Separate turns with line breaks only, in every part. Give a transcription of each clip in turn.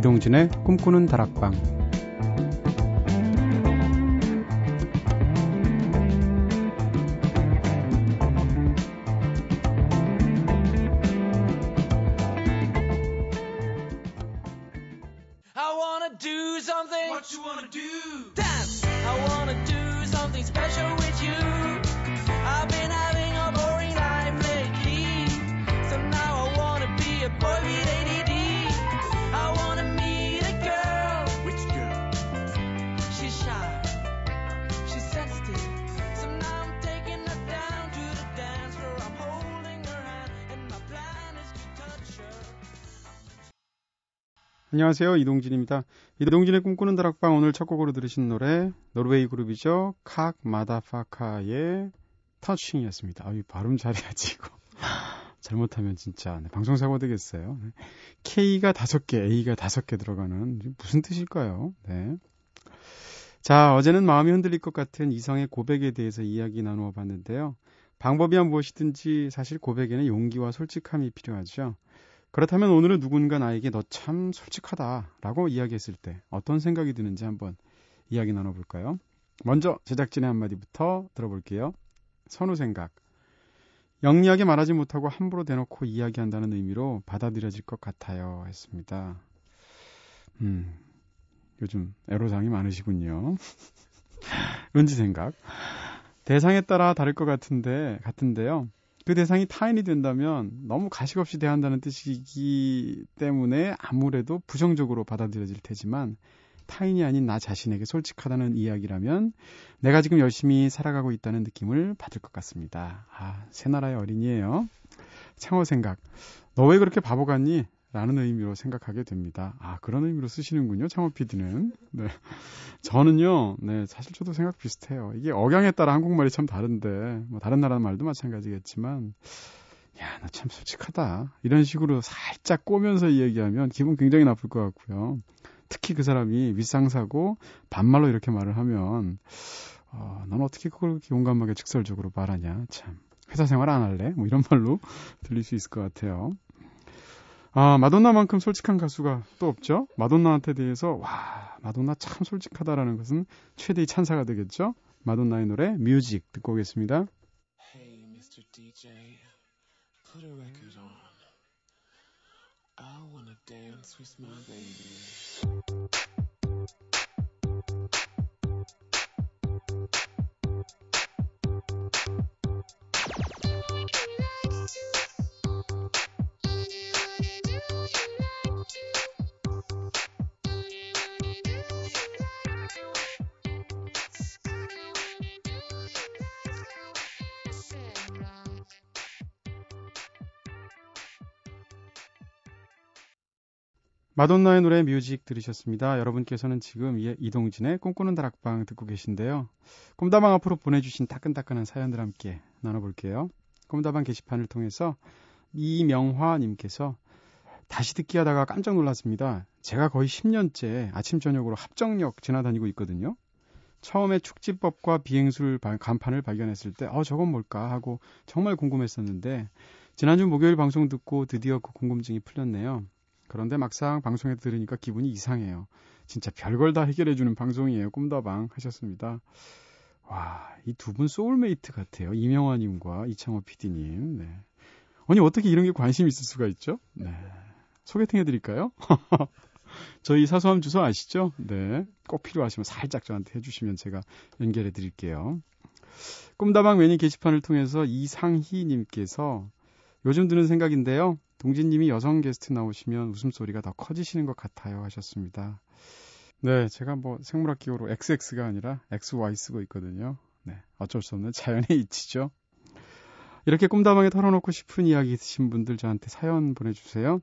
이동진의 꿈꾸는 다락방 안녕하세요. 이동진입니다. 이동진의 꿈꾸는 다락방 오늘 첫 곡으로 들으신 노래 노르웨이 그룹이죠. 칵 마다파카의 터칭이었습니다. 아유 발음 잘해야지 이거. 잘못하면 진짜 네, 방송 사고 되겠어요. 네. K가 다섯 개, A가 다섯 개 들어가는 무슨 뜻일까요? 네. 자, 어제는 마음이 흔들릴 것 같은 이성의 고백에 대해서 이야기 나누어 봤는데요. 방법이야 무엇이든지 사실 고백에는 용기와 솔직함이 필요하죠. 그렇다면 오늘은 누군가 나에게 너 참 솔직하다라고 이야기했을 때 어떤 생각이 드는지 한번 이야기 나눠볼까요? 먼저 제작진의 한마디부터 들어볼게요. 선우 생각. 영리하게 말하지 못하고 함부로 대놓고 이야기한다는 의미로 받아들여질 것 같아요. 했습니다. 음, 요즘 애로사항이 많으시군요. 은지 생각. 대상에 따라 다를 것 같은데, 같은데요. 그 대상이 타인이 된다면 너무 가식 없이 대한다는 뜻이기 때문에 아무래도 부정적으로 받아들여질 테지만 타인이 아닌 나 자신에게 솔직하다는 이야기라면 내가 지금 열심히 살아가고 있다는 느낌을 받을 것 같습니다. 아, 새 나라의 어린이에요. 창호 생각. 너 왜 그렇게 바보 같니? 라는 의미로 생각하게 됩니다. 아, 그런 의미로 쓰시는군요, 창호 PD는. 네. 저는요, 네, 사실 저도 생각 비슷해요. 이게 억양에 따라 한국말이 참 다른데, 뭐, 다른 나라 말도 마찬가지겠지만, 야, 나 참 솔직하다. 이런 식으로 살짝 꼬면서 얘기하면 기분 굉장히 나쁠 것 같고요. 특히 그 사람이 윗상사고 반말로 이렇게 말을 하면, 어, 넌 어떻게 그걸 그렇게 용감하게 직설적으로 말하냐, 참. 회사 생활 안 할래? 뭐 이런 말로 들릴 수 있을 것 같아요. 아, 마돈나만큼 솔직한 가수가 또 없죠? 마돈나한테 대해서, 와, 마돈나 참 솔직하다라는 것은 최대의 찬사가 되겠죠? 마돈나의 노래, 뮤직 듣고 오겠습니다. Hey, Mr. DJ, put a record on. I wanna dance with my baby. 마돈나의 노래 뮤직 들으셨습니다. 여러분께서는 지금 이동진의 꿈꾸는 다락방 듣고 계신데요. 꿈다방 앞으로 보내주신 따끈따끈한 사연들 함께 나눠볼게요. 꿈다방 게시판을 통해서 이명화님께서 다시 듣기 하다가 깜짝 놀랐습니다. 제가 거의 10년째 아침 저녁으로 합정역 지나다니고 있거든요. 처음에 축지법과 비행술 간판을 발견했을 때, 어, 저건 뭘까 하고 정말 궁금했었는데, 지난주 목요일 방송 듣고 드디어 그 궁금증이 풀렸네요. 그런데 막상 방송에 들으니까 기분이 이상해요. 진짜 별걸 다 해결해주는 방송이에요. 꿈다방 하셨습니다. 와, 이 두 분 소울메이트 같아요. 이명화님과 이창호 PD님. 네. 아니, 어떻게 이런 게 관심 있을 수가 있죠? 네. 소개팅 해드릴까요? 저희 사소함 주소 아시죠? 네. 꼭 필요하시면 살짝 저한테 해주시면 제가 연결해 드릴게요. 꿈다방 매니 게시판을 통해서 이상희님께서 요즘 드는 생각인데요. 동진님이 여성 게스트 나오시면 웃음소리가 더 커지시는 것 같아요 하셨습니다. 네, 제가 뭐 생물학 기호로 XX가 아니라 XY 쓰고 있거든요. 네, 어쩔 수 없는 자연의 이치죠. 이렇게 꿈다방에 털어놓고 싶은 이야기 있으신 분들 저한테 사연 보내주세요.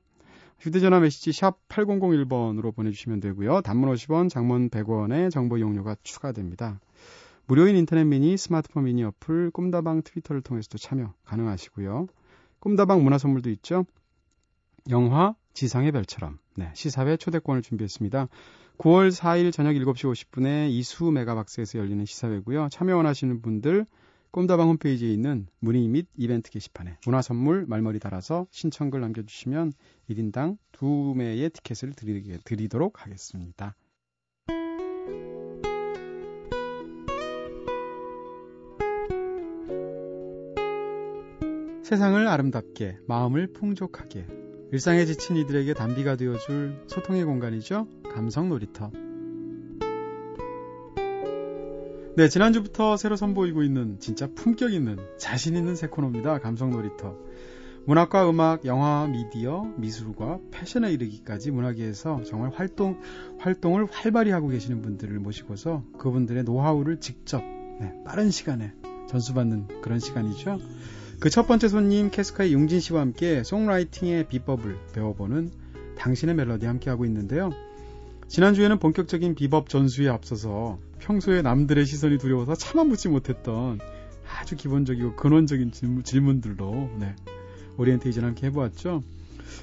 휴대전화 메시지 샵 8001번으로 보내주시면 되고요. 단문 50원, 장문 100원의 정보 이용료가 추가됩니다. 무료인 인터넷 미니, 스마트폰 미니 어플, 꿈다방 트위터를 통해서도 참여 가능하시고요. 꿈다방 문화 선물도 있죠. 영화 지상의 별처럼 네, 시사회 초대권을 준비했습니다. 9월 4일 저녁 7시 50분에 이수 메가박스에서 열리는 시사회고요. 참여 원하시는 분들 꿈다방 홈페이지에 있는 문의 및 이벤트 게시판에 문화 선물 말머리 달아서 신청글 남겨주시면 1인당 2매의 티켓을 드리, 드리도록 하겠습니다. 세상을 아름답게, 마음을 풍족하게, 일상에 지친 이들에게 단비가 되어줄 소통의 공간이죠. 감성 놀이터. 네, 지난주부터 새로 선보이고 있는 진짜 품격 있는 자신 있는 새 코너입니다. 감성 놀이터. 문학과 음악, 영화, 미디어, 미술과 패션에 이르기까지 문화계에서 정말 활동, 활동을 활발히 하고 계시는 분들을 모시고서 그분들의 노하우를 직접 네, 빠른 시간에 전수받는 그런 시간이죠. 그 첫 번째 손님 캐스커의 융진 씨와 함께 songwriting의 비법을 배워보는 당신의 멜로디 함께하고 있는데요. 지난주에는 본격적인 비법 전수에 앞서서 평소에 남들의 시선이 두려워서 차마 묻지 못했던 아주 기본적이고 근원적인 질문, 들로 네, 오리엔테이션 함께 해보았죠.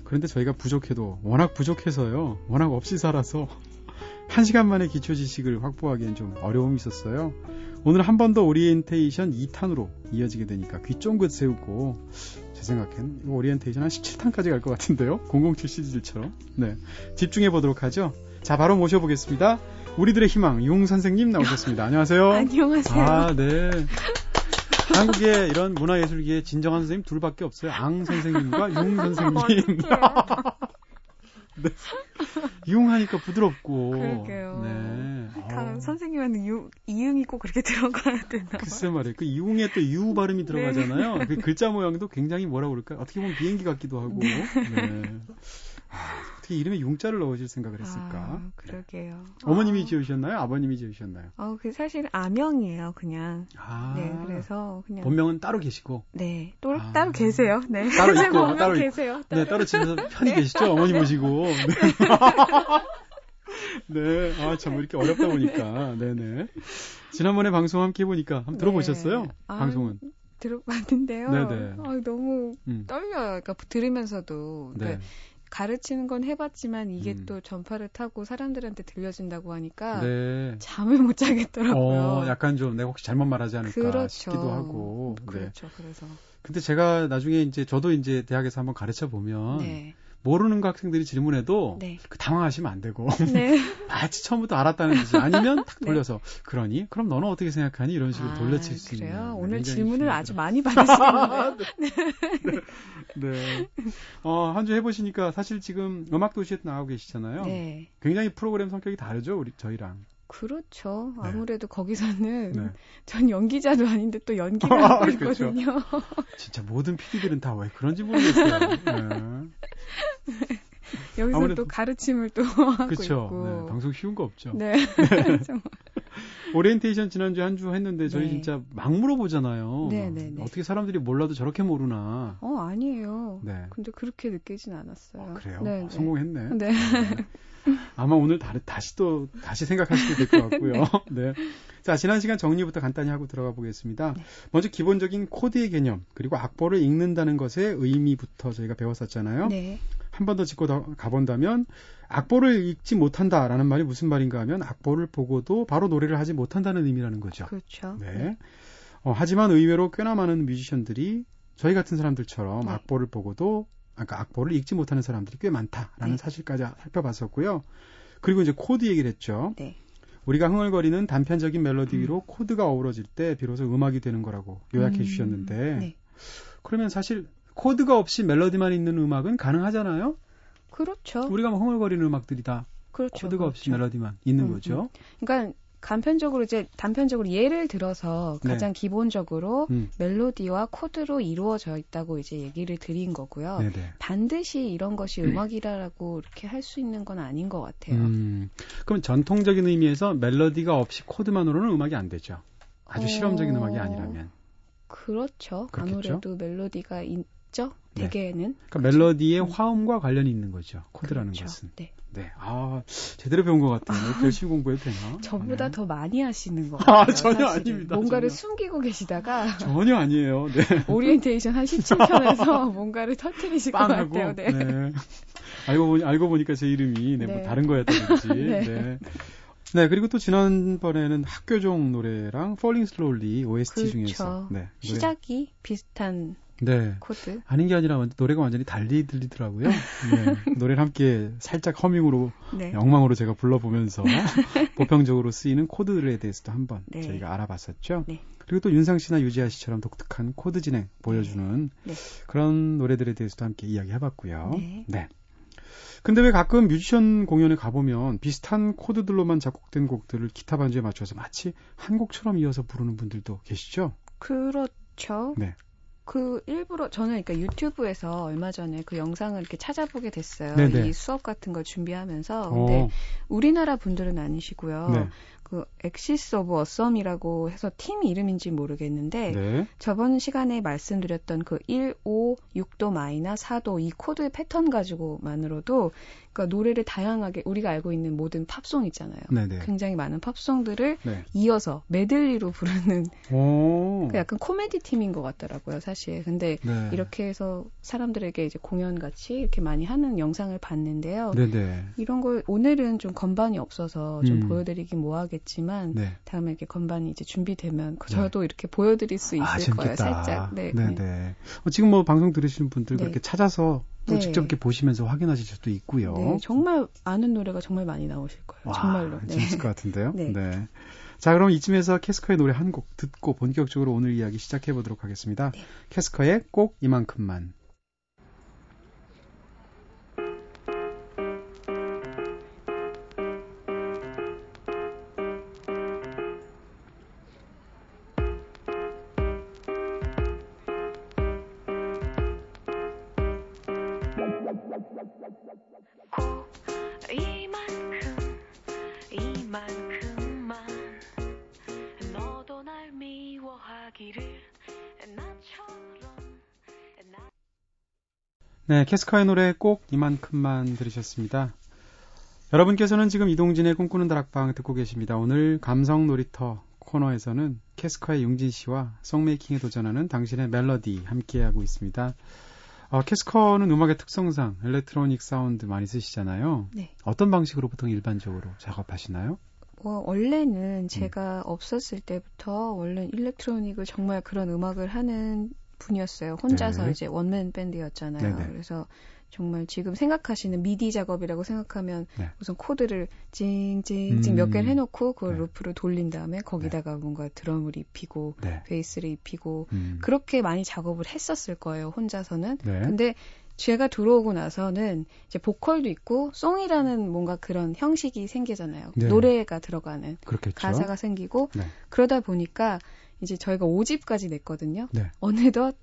그런데 저희가 부족해도 워낙 부족해서요. 워낙 없이 살아서 한 시간 만에 기초 지식을 확보하기엔 좀 어려움이 있었어요. 오늘 한 번 더 오리엔테이션 2탄으로 이어지게 되니까 귀 쫑긋 세우고 제 생각엔 오리엔테이션 한 17탄까지 갈 것 같은데요. 007 시리즈처럼. 네. 집중해 보도록 하죠. 자, 바로 모셔보겠습니다. 우리들의 희망, 융 선생님 나오셨습니다. 안녕하세요.
안녕하세요.
아, 네. 한국에 이런 문화예술계에 진정한 선생님 둘밖에 없어요. 앙 선생님과 융 선생님. 네. 이용하니까 부드럽고.
그러게요.
네.
다 어. 선생님한테 유, 이응이 꼭 그렇게 들어가야 되나?
글쎄 말이에요. 그 이웅에 또 유 발음이 네. 들어가잖아요. 네. 그 글자 모양도 굉장히 뭐라 그럴까? 어떻게 보면 비행기 같기도 하고. 네. 네. 아, 어떻게 이름에 융자를 넣으실 생각을 했을까? 아,
그러게요. 네.
어머님이 아. 지으셨나요? 아버님이 지으셨나요?
어, 그 사실 아명이에요, 그냥. 아. 네, 그래서 그냥.
본명은 따로 계시고.
네, 또 아. 따로 계세요. 네.
따로 있고 따로
계세요.
따로. 네, 따로 집에서 편히 네. 계시죠, 어머니 모시고. 네. 네, 아, 참, 이렇게 어렵다 보니까. 네네. 지난번에 방송 함께 해보니까 한번 들어보셨어요? 네. 아, 방송은?
들어봤는데요. 네네. 아, 너무 음. 떨려요. 그러니까 들으면서도. 그러니까 네. 가르치는 건 해봤지만 이게 음. 또 전파를 타고 사람들한테 들려준다고 하니까 네. 잠을 못 자겠더라고요.
어, 약간 좀 내가 혹시 잘못 말하지 않을까 그렇죠. 싶기도 하고.
네. 그렇죠. 그래서.
근데 제가 나중에 이제 저도 이제 대학에서 한번 가르쳐 보면 네. 모르는 그 학생들이 질문해도 네. 그 당황하시면 안 되고 네. 마치 처음부터 알았다는 듯이 아니면 탁 네. 돌려서 네. 그러니 그럼 너는 어떻게 생각하니 이런 식으로 아, 돌려칠 수
그래요?
있는
오늘 질문을 아주 많이 받으시는데 네.
네. 네. 어, 한 주 해보시니까 사실 지금 음악 도시에 나가고 계시잖아요. 네. 굉장히 프로그램 성격이 다르죠 우리 저희랑.
그렇죠. 네. 아무래도 거기서는 네. 전 연기자도 아닌데 또 연기를 하고 그렇죠. 있거든요. 그렇죠.
진짜 모든 PD들은 다 왜 그런지 모르겠어요. 네.
여기서 아무래도, 또 가르침을 또 하고
그쵸.
있고.
네, 방송 쉬운 거 없죠.
네. 네.
오리엔테이션 지난주에 한 주 했는데 저희 네. 진짜 막 물어보잖아요. 네, 네, 네, 어떻게 사람들이 몰라도 저렇게 모르나.
어, 아니에요. 네. 근데 그렇게 느끼진 않았어요. 어,
그래요? 네, 아, 성공했네. 네. 아마 오늘 다, 다시 또 다시 생각하시게 될 것 같고요. 네. 자, 지난 시간 정리부터 간단히 하고 들어가 보겠습니다. 네. 먼저 기본적인 코드의 개념, 그리고 악보를 읽는다는 것의 의미부터 저희가 배웠었잖아요. 네. 한 번 더 짚고 가본다면, 악보를 읽지 못한다라는 말이 무슨 말인가 하면, 악보를 보고도 바로 노래를 하지 못한다는 의미라는 거죠.
그렇죠.
네. 네. 어, 하지만 의외로 꽤나 많은 뮤지션들이 저희 같은 사람들처럼 네. 악보를 보고도 아까 악보를 읽지 못하는 사람들이 꽤 많다라는 네. 사실까지 살펴봤었고요. 그리고 이제 코드 얘기를 했죠. 네. 우리가 흥얼거리는 단편적인 멜로디 위로 음. 코드가 어우러질 때 비로소 음악이 되는 거라고 요약해 음. 주셨는데 네. 그러면 사실 코드가 없이 멜로디만 있는 음악은 가능하잖아요.
그렇죠.
우리가 뭐 흥얼거리는 음악들이 다 그렇죠, 코드가 없이 그렇죠. 멜로디만 있는 음, 거죠.
음. 그러니까 간편적으로 이제 단편적으로 예를 들어서 네. 가장 네. 기본적으로 음. 멜로디와 코드로 이루어져 있다고 이제 얘기를 드린 거고요. 네네. 반드시 이런 것이 음악이라고 이렇게 할 수 있는 건 아닌 것 같아요. 음.
그럼 전통적인 의미에서 멜로디가 없이 코드만으로는 음악이 안 되죠. 아주 어... 실험적인 음악이 아니라면.
그렇죠. 그렇겠죠? 아무래도 멜로디가 있죠. 네. 대개는. 네.
그러니까? 멜로디의 음. 화음과 관련이 있는 거죠. 코드라는
그렇죠.
것은.
네.
네. 아, 제대로 배운 것 같아요. 아, 열심히 공부해도 되나?
저보다
네.
더 많이 하시는 것 같아요. 아,
전혀 사실은. 아닙니다.
뭔가를
전혀.
숨기고 계시다가.
전혀 아니에요. 네.
오리엔테이션 한 17편에서 뭔가를 터트리실 것 같아요. 네.
네. 알고 보니, 알고 보니까 제 이름이, 네, 뭐 네. 다른 거였다든지. 네. 네. 네, 그리고 또 지난번에는 학교종 노래랑 Falling Slowly OST
그렇죠.
중에서
네, 시작이 비슷한 네. 코드.
아닌 게 아니라 노래가 완전히 달리 들리더라고요. 네. 노래를 함께 살짝 허밍으로 네. 엉망으로 제가 불러보면서 보편적으로 쓰이는 코드들에 대해서도 한번 네. 저희가 알아봤었죠. 네. 그리고 또 윤상 씨나 유지아 씨처럼 독특한 코드 진행 보여주는 네. 그런 노래들에 대해서도 함께 이야기해봤고요. 네. 네. 근데 왜 가끔 뮤지션 공연에 가보면 비슷한 코드들로만 작곡된 곡들을 기타 반주에 맞춰서 마치 한 곡처럼 이어서 부르는 분들도 계시죠?
그렇죠. 네. 그 일부러 저는 그러니까 유튜브에서 얼마 전에 그 영상을 이렇게 찾아보게 됐어요. 네네. 이 수업 같은 걸 준비하면서. 근데 오. 우리나라 분들은 아니시고요. 네. 그 Axis of Awesome이라고 해서 팀 이름인지 모르겠는데 네. 저번 시간에 말씀드렸던 그 1, 5, 6도 마이너 4도 이 코드의 패턴 가지고만으로도 그러니까 노래를 다양하게 우리가 알고 있는 모든 팝송 있잖아요. 네네. 굉장히 많은 팝송들을 네. 이어서 메들리로 부르는 그 약간 코미디 팀인 것 같더라고요, 사실. 근데 네. 이렇게 해서 사람들에게 이제 공연 같이 이렇게 많이 하는 영상을 봤는데요. 네네. 이런 걸 오늘은 좀 건반이 없어서 좀 음. 보여드리긴 뭐하겠 지만 네. 다음에 이렇게 건반이 이제 준비되면 네. 저도 이렇게 보여드릴 수 아, 있을 아, 거예요, 살짝. 네.
네네. 어, 지금 뭐 방송 들으시는 분들 그렇게 네. 찾아서 또 네. 직접 이렇게 보시면서 확인하실 수도 있고요. 네,
정말 아는 노래가 정말 많이 나오실 거예요. 와, 정말로.
네. 재밌을 것 같은데요. 네. 네. 자, 그럼 이쯤에서 캐스커의 노래 한 곡 듣고 본격적으로 오늘 이야기 시작해 보도록 하겠습니다. 네. 캐스커의 꼭 이만큼만. 네, 캐스커의 노래 꼭 이만큼만 들으셨습니다. 여러분께서는 지금 이동진의 꿈꾸는 다락방 듣고 계십니다. 오늘 감성 놀이터 코너에서는 캐스커의 융진 씨와 song making에 도전하는 당신의 멜로디 함께하고 있습니다. 어, 캐스커는 음악의 특성상 electronic 사운드 많이 쓰시잖아요. 네. 어떤 방식으로 보통 일반적으로 작업하시나요?
뭐 원래는 제가 음. 없었을 때부터 원래 electronic을 정말 그런 음악을 하는 분이었어요. 혼자서 네. 이제 원맨 밴드였잖아요. 네네. 그래서 정말 지금 생각하시는 미디 작업이라고 생각하면 네. 우선 코드를 찡찡찡 음. 몇 개를 해놓고 그 네. 루프를 돌린 다음에 거기다가 네. 뭔가 드럼을 입히고 네. 베이스를 입히고 음. 그렇게 많이 작업을 했었을 거예요. 혼자서는. 네. 근데 제가 들어오고 나서는 이제 보컬도 있고 송이라는 뭔가 그런 형식이 생기잖아요. 네. 노래가 들어가는
그렇겠죠.
가사가 생기고 그러다 보니까 이제 저희가 5집까지 냈거든요. 네. 어느덧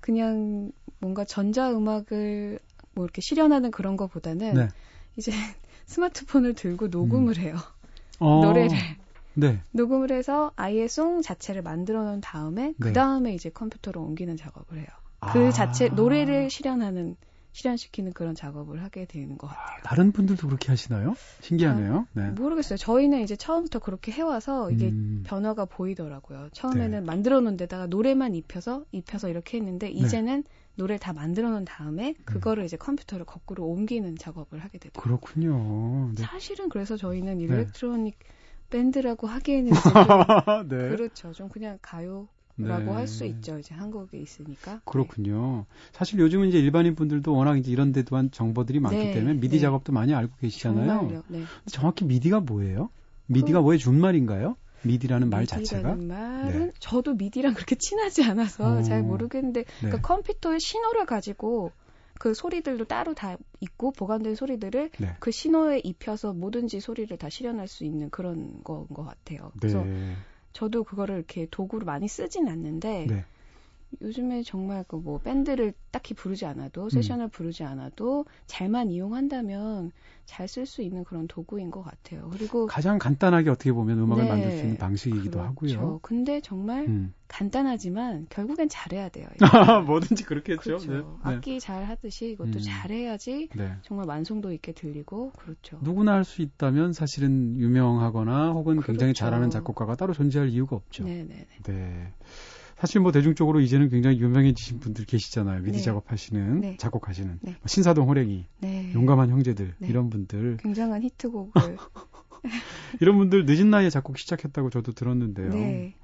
그냥 뭔가 전자 음악을 뭐 이렇게 실현하는 그런 거보다는 네. 이제 스마트폰을 들고 녹음을 음. 해요. 어. 노래를. 네. 녹음을 해서 아예 송 자체를 만들어 놓은 다음에 그 네. 다음에 이제 컴퓨터로 옮기는 작업을 해요. 그 아. 자체 노래를 실현하는 실현시키는 그런 작업을 하게 되는 것 같아요.
아, 다른 분들도 그렇게 하시나요? 신기하네요. 네.
모르겠어요. 저희는 이제 처음부터 그렇게 해와서 이게 음. 변화가 보이더라고요. 처음에는 네. 만들어 놓은 데다가 노래만 입혀서 입혀서 이렇게 했는데 네. 이제는 네. 노래를 다 만들어 놓은 다음에 음. 그거를 음. 이제 컴퓨터로 거꾸로 옮기는 작업을 하게 되더라고요.
그렇군요.
네. 사실은 그래서 저희는 네. 일렉트로닉 밴드라고 하기에는 네. 그렇죠. 좀 그냥 가요 라고 네. 할수 있죠. 이제 한국에 있으니까.
그렇군요. 네. 사실 요즘은 이제 일반인 분들도 워낙 이제 이런 데도 한 정보들이 많기 네. 때문에 미디 네. 작업도 많이 알고 계시잖아요. 정말요. 네. 정확히 미디가 뭐예요? 미디가 그... 왜 준말인가요? 미디라는 말 자체가?
말은 네. 저도 미디랑 그렇게 친하지 않아서 어... 잘 모르겠는데 그러니까 컴퓨터의 신호를 가지고 그 소리들도 따로 다 있고 보관된 소리들을 네. 그 신호에 입혀서 뭐든지 소리를 다 실현할 수 있는 그런 거인 것 같아요. 그래서 네. 저도 그거를 이렇게 도구로 많이 쓰진 않는데 네. 요즘에 정말 그 뭐 밴드를 딱히 부르지 않아도 세션을 음. 부르지 않아도 잘만 이용한다면 잘 쓸 수 있는 그런 도구인 것 같아요. 그리고
가장 간단하게 어떻게 보면 음악을 네, 만들 수 있는 방식이기도
그렇죠.
하고요.
근데 정말 음. 간단하지만 결국엔 잘해야 돼요.
뭐든지 그렇겠죠.
그렇죠. 네. 악기 잘 하듯이 이것도 음. 잘해야지 네. 정말 완성도 있게 들리고 그렇죠.
누구나 할 수 있다면 사실은 유명하거나 혹은 그렇죠. 굉장히 잘하는 작곡가가 따로 존재할 이유가 없죠. 네네. 네. 사실 뭐 대중적으로 이제는 굉장히 유명해지신 분들 계시잖아요. 미디 네. 작업하시는, 네. 작곡하시는 네. 뭐 신사동 호랭이, 네. 용감한 형제들 네. 이런 분들
굉장한 히트곡을
이런 분들 늦은 나이에 작곡 시작했다고 저도 들었는데요. 네.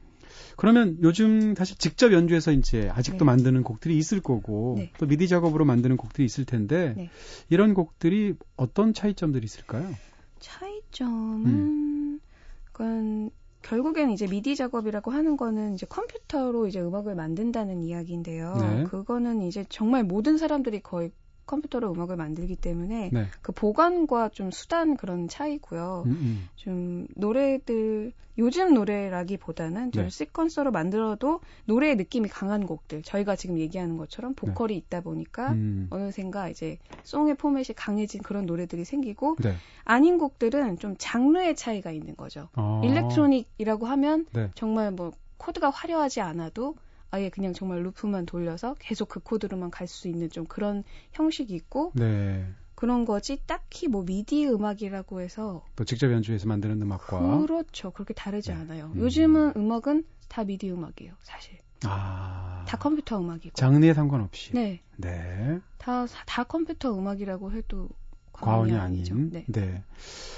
그러면 요즘 사실 직접 연주해서 이제 아직도 네. 만드는 곡들이 있을 거고 네. 또 미디 작업으로 만드는 곡들이 있을 텐데 네. 이런 곡들이 어떤 차이점들이 있을까요?
차이점은 음. 그건 결국에는 이제 미디 작업이라고 하는 거는 이제 컴퓨터로 이제 음악을 만든다는 이야기인데요. 네. 그거는 이제 정말 모든 사람들이 거의 컴퓨터로 음악을 만들기 때문에 네. 그 보관과 좀 수단 그런 차이고요. 음, 음. 좀 노래들 요즘 노래라기보다는 좀 네. 시퀀서로 만들어도 노래의 느낌이 강한 곡들 저희가 지금 얘기하는 것처럼 보컬이 네. 있다 보니까 음. 어느샌가 이제 송의 포맷이 강해진 그런 노래들이 생기고 네. 아닌 곡들은 좀 장르의 차이가 있는 거죠. 아. 일렉트로닉이라고 하면 네. 정말 뭐 코드가 화려하지 않아도 아예 그냥 정말 루프만 돌려서 계속 그 코드로만 갈 수 있는 좀 그런 형식이 있고 네. 그런 거지 딱히 뭐 미디 음악이라고 해서
또 직접 연주해서 만드는 음악과
그렇죠 그렇게 다르지 네. 않아요. 음. 요즘은 음악은 다 미디 음악이에요 사실. 아. 다 컴퓨터 음악이고.
장르에 상관없이.
네.
네.
다, 다 컴퓨터 음악이라고 해도
과언이, 과언이 아닌. 네. 네.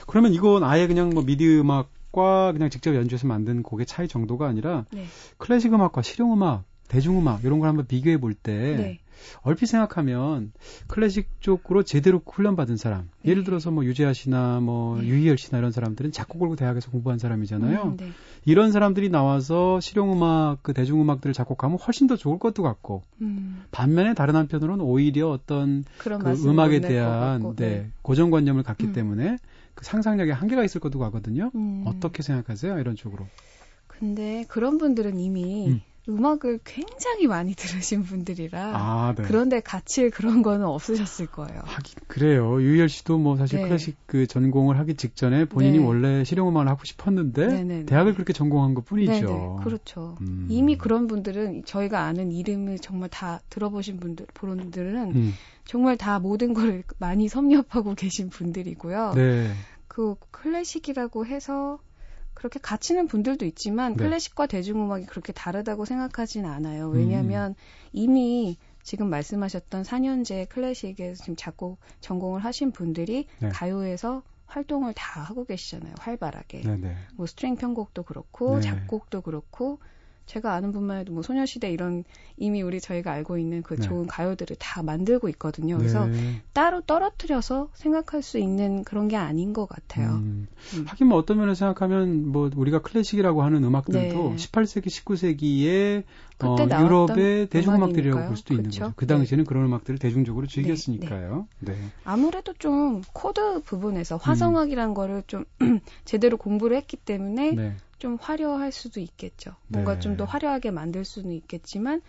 그러면 이건 아예 그냥 뭐 미디 음악 음악과 그냥 직접 연주해서 만든 곡의 차이 정도가 아니라 네. 클래식 음악과 실용 음악, 대중 음악 이런 걸 한번 비교해 볼때 네. 얼핏 생각하면 클래식 쪽으로 제대로 훈련받은 사람, 네. 예를 들어서 뭐 유재하 씨나 뭐 네. 유희열 씨나 이런 사람들은 작곡을 대학에서 공부한 사람이잖아요. 음, 네. 이런 사람들이 나와서 실용음악, 그 대중음악들을 작곡하면 훨씬 더 좋을 것도 같고, 음. 반면에 다른 한편으로는 오히려 어떤 그 음악에 대한 네, 고정관념을 갖기 음. 때문에 그 상상력에 한계가 있을 것도 같거든요. 음. 어떻게 생각하세요? 이런 쪽으로.
근데 그런 분들은 이미 음. 음악을 굉장히 많이 들으신 분들이라 아, 네. 그런데 같이 그런 거는 없으셨을 거예요.
하긴 그래요. 유희열 씨도 뭐 사실 네. 클래식 그 전공을 하기 직전에 본인이 네. 원래 실용음악을 하고 싶었는데. 대학을 그렇게 전공한 것뿐이죠.
그렇죠. 음. 이미 그런 분들은 저희가 아는 이름을 정말 다 들어보신 분들 분들은 음. 정말 다 모든 걸 많이 섭렵하고 계신 분들이고요. 네. 그 클래식이라고 해서 그렇게 갇히는 분들도 있지만 네. 클래식과 대중음악이 그렇게 다르다고 생각하진 않아요. 왜냐하면 음. 이미 지금 말씀하셨던 4년제 클래식에 지금 작곡 전공을 하신 분들이 네. 가요에서 활동을 다 하고 계시잖아요. 활발하게. 네네. 네. 뭐 string 편곡도 그렇고 네. 작곡도 그렇고 제가 아는 분만 해도 뭐 소녀시대 이런 이미 우리 저희가 알고 있는 그 네. 좋은 가요들을 다 만들고 있거든요. 그래서 네. 따로 떨어뜨려서 생각할 수 있는 그런 게 아닌 것 같아요. 음.
음. 하긴 뭐 어떤 면에서 생각하면 뭐 우리가 클래식이라고 하는 음악들도 네. 18세기, 19세기에 어, 유럽의 대중음악들이라고 볼 수도 그쵸? 있는 거죠. 그 당시에는 네. 그런 음악들을 대중적으로 네, 즐겼으니까요. 네,
아무래도 좀 코드 부분에서 화성학이라는 음. 거를 좀 제대로 공부를 했기 때문에 좀 화려할 수도 있겠죠. 뭔가 네. 좀더 화려하게 만들 수는 있겠지만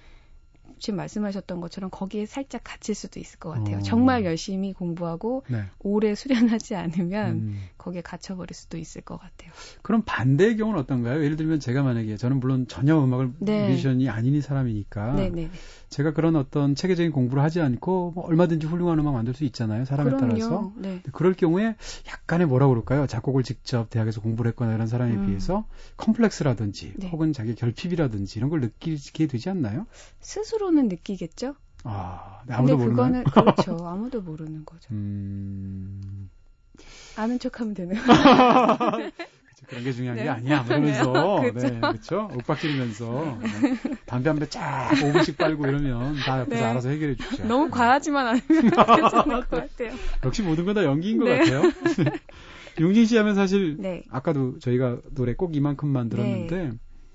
지금 말씀하셨던 것처럼 거기에 살짝 갇힐 수도 있을 것 같아요. 어. 정말 열심히 공부하고 네. 오래 수련하지 않으면 음. 거기에 갇혀버릴 수도 있을 것 같아요.
그럼 반대의 경우는 어떤가요? 예를 들면 제가 만약에 저는 물론 전혀 음악을 네. 뮤지션이 아닌 사람이니까 네, 네, 네. 제가 그런 어떤 체계적인 공부를 하지 않고 뭐 얼마든지 훌륭한 음악 만들 수 있잖아요. 사람에 그럼요. 따라서. 네. 그럴 경우에 약간의 뭐라 그럴까요? 작곡을 직접 대학에서 공부를 했거나 이런 사람에 음. 비해서 컴플렉스라든지 네. 혹은 자기 결핍이라든지 이런 걸 느끼게 되지 않나요?
스스로는 느끼겠죠.
아, 네, 아무도
근데
그거는
그렇죠. 아무도 모르는 거죠. 음... 아는 척하면 되는.
그런 게 중요한 네. 게 아니야. 그러면서 네, 그렇죠. 윽박지르면서 네. 담배 한대쫙 5분씩 빨고 이러면 다 옆에서 네. 알아서 해결해 주죠.
너무 과하지만 않으면 괜찮을 것 같아요.
역시 모든 건 다 연기인 것 네. 같아요. 용진 씨 하면 사실 네. 아까도 저희가 노래 꼭 이만큼만 들었는데 네.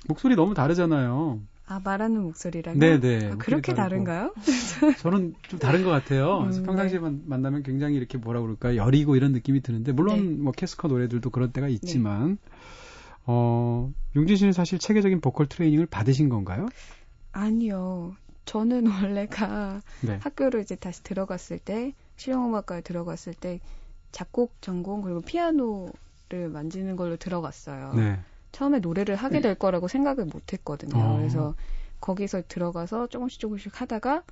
목소리 너무 다르잖아요.
아 말하는 목소리랑 네네 아, 그렇게 다른가요?
저는 좀 다른 것 같아요. 음, 평상시에 네. 만나면 굉장히 이렇게 뭐라 그럴까 여리고 이런 느낌이 드는데 물론 네. 뭐 캐스커 노래들도 그런 때가 있지만 네. 어 용진 씨는 사실 체계적인 보컬 트레이닝을 받으신 건가요?
아니요. 저는 원래가 네. 학교를 이제 다시 들어갔을 때 실용음악과에 들어갔을 때 작곡 전공 그리고 피아노를 만지는 걸로 들어갔어요. 네. 처음에 노래를 하게 될 거라고 생각을 못 했거든요. 어. 그래서 거기서 들어가서 조금씩 조금씩 하다가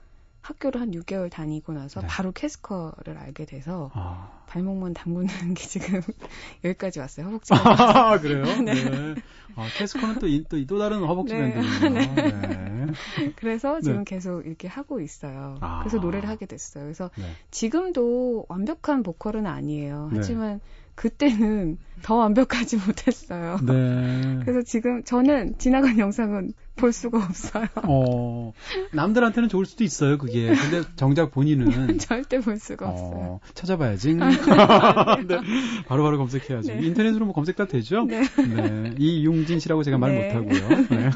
학교를 한 6개월 다니고 나서 네. 바로 캐스커를 알게 돼서 아. 발목만 담그는 게 지금 여기까지 왔어요. 허벅지.
아, 그래요? 네. 네. 아, 캐스커는 또, 또, 또 다른 허벅지 네. 밴드군요. 네. 네.
그래서 지금 네. 계속 이렇게 하고 있어요. 아. 그래서 노래를 하게 됐어요. 그래서 네. 지금도 완벽한 보컬은 아니에요. 하지만 그때는 더 완벽하지 못했어요. 네. 그래서 지금 저는 지나간 영상은 볼 수가 없어요. 어,
남들한테는 좋을 수도 있어요, 그게. 근데 정작 본인은
절대 볼 수가 어, 없어요.
찾아봐야지. 네, 바로바로 바로 검색해야지. 네. 인터넷으로 뭐 검색 다 되죠? 네. 네. 이용진 씨라고 제가 말 네. 못하고요. 네.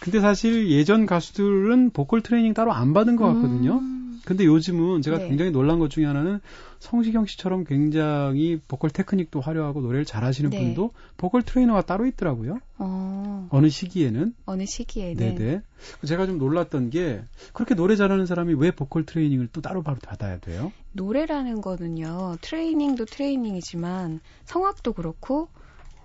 근데 사실 예전 가수들은 보컬 트레이닝 따로 안 받은 것 같거든요. 음... 근데 요즘은 제가 네. 굉장히 놀란 것 중에 하나는 성시경 씨처럼 굉장히 보컬 테크닉도 화려하고 노래를 잘하시는 네. 분도 보컬 트레이너가 따로 있더라고요. 어. 느 시기에는.
어느 시기에는.
네네. 제가 좀 놀랐던 게 그렇게 노래 잘하는 사람이 왜 보컬 트레이닝을 또 따로 바로 받아야 돼요?
노래라는 거는요. 트레이닝도 트레이닝이지만 성악도 그렇고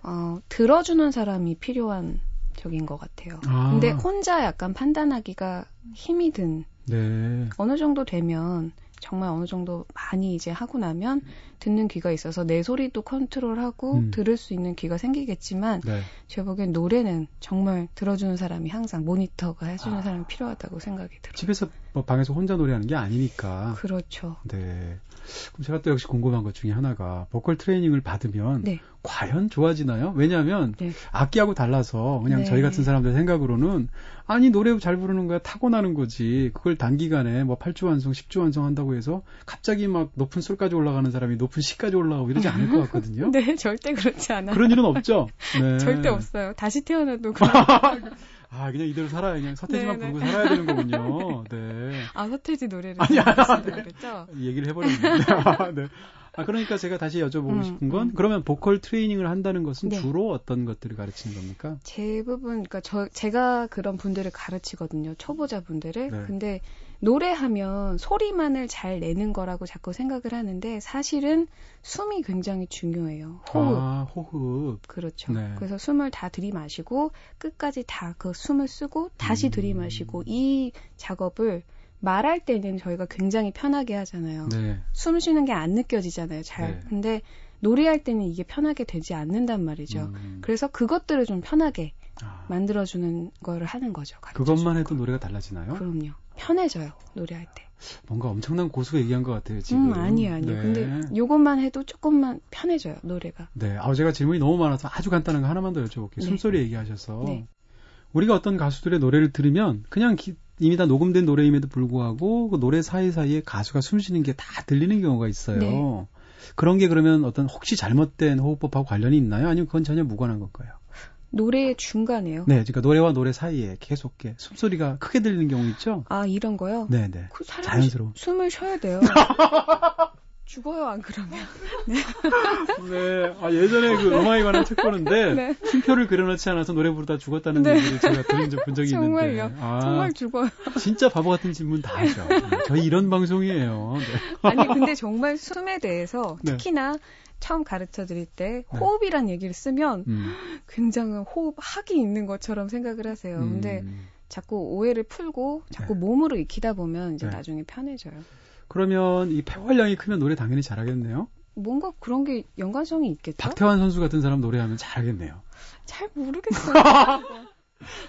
어, 들어주는 사람이 필요한 적인 것 같아요. 아. 근데 혼자 약간 판단하기가 힘이 든 네. 어느 정도 되면 정말 어느 정도 많이 이제 하고 나면 듣는 귀가 있어서 내 소리도 컨트롤하고 음. 들을 수 있는 귀가 생기겠지만 네. 제가 보기엔 노래는 정말 들어주는 사람이 항상 모니터가 해주는 아. 사람이 필요하다고 생각이 들어요.
집에서 뭐 방에서 혼자 노래하는 게 아니니까.
그렇죠.
네. 그럼 제가 또 역시 궁금한 것 중에 하나가 보컬 트레이닝을 받으면 네. 과연 좋아지나요? 왜냐하면 네. 악기하고 달라서 그냥 네. 저희 같은 사람들 생각으로는 아니 노래 잘 부르는 거야 타고나는 거지 그걸 단기간에 뭐 8주 완성, 10주 완성 한다고 해서 갑자기 막 높은 술까지 올라가는 사람이 높은 시까지 올라가고 이러지 않을 것 같거든요.
네, 절대 그렇지 않아요.
그런 일은 없죠. 네.
절대 없어요. 다시 태어나도 그런.
아, 그냥 이대로 살아야 그냥 서태지만 네, 네. 부르고 살아야 되는 거군요. 네.
아, 서태지 노래를 아니, 아, 네. 그랬죠?
얘기를 해버렸는데. 아, 네. 아, 그러니까 제가 다시 여쭤보고 음, 싶은 건, 음. 그러면 보컬 트레이닝을 한다는 것은 네. 주로 어떤 것들을 가르치는 겁니까?
대부분, 그러니까 저, 제가 그런 분들을 가르치거든요. 초보자분들을. 네. 근데 노래하면 소리만을 잘 내는 거라고 자꾸 생각을 하는데, 사실은 숨이 굉장히 중요해요. 호흡.
아, 호흡.
그렇죠. 네. 그래서 숨을 다 들이마시고, 끝까지 다 그 숨을 쓰고, 다시 음. 들이마시고, 이 작업을 말할 때는 저희가 굉장히 편하게 하잖아요. 네. 숨 쉬는 게 안 느껴지잖아요, 잘. 네. 근데 노래할 때는 이게 편하게 되지 않는단 말이죠. 음. 그래서 그것들을 좀 편하게 아. 만들어주는 거를 하는 거죠.
그것만 해도 노래가 달라지나요?
그럼요. 편해져요, 노래할 때.
뭔가 엄청난 고수가 얘기한 것 같아요, 지금.
음, 아니에요, 아니에요. 네. 근데 요것만 해도 조금만 편해져요, 노래가.
네. 아, 제가 질문이 너무 많아서 아주 간단한 거 하나만 더 여쭤볼게요. 네. 숨소리 얘기하셔서. 네. 우리가 어떤 가수들의 노래를 들으면 그냥 기, 이미 다 녹음된 노래임에도 불구하고 그 노래 사이사이에 가수가 숨 쉬는 게 다 들리는 경우가 있어요. 네. 그런 게 그러면 어떤 혹시 잘못된 호흡법하고 관련이 있나요? 아니면 그건 전혀 무관한 건가요?
노래의 중간에요.
네, 그러니까 노래와 노래 사이에 계속 숨소리가 크게 들리는 경우 있죠.
아 이런 거요?
네, 네. 그 자연스러워.
숨을 쉬어야 돼요. 죽어요 안 그러면. 네.
네. 아 예전에 그 음악에 관한 책 보는데 네. 쉼표를 그려놓지 않아서 노래 부르다 죽었다는 네. 얘기를 제가 들은 적본 적이
정말요?
있는데.
아, 정말 죽어요.
진짜 바보 같은 질문 다 하죠. 네, 저희 이런 방송이에요. 네.
아니 근데 정말 숨에 대해서 네. 특히나 처음 가르쳐 드릴 때 네. 호흡이란 얘기를 쓰면 음. 굉장히 호흡학이 있는 것처럼 생각을 하세요. 음. 근데 자꾸 오해를 풀고 자꾸 몸으로 익히다 보면 이제 나중에 편해져요.
그러면 이 폐활량이 크면 노래 당연히 잘하겠네요.
뭔가 그런 게 연관성이 있겠죠?
박태환 선수 같은 사람 노래하면 잘하겠네요.
잘 모르겠어요.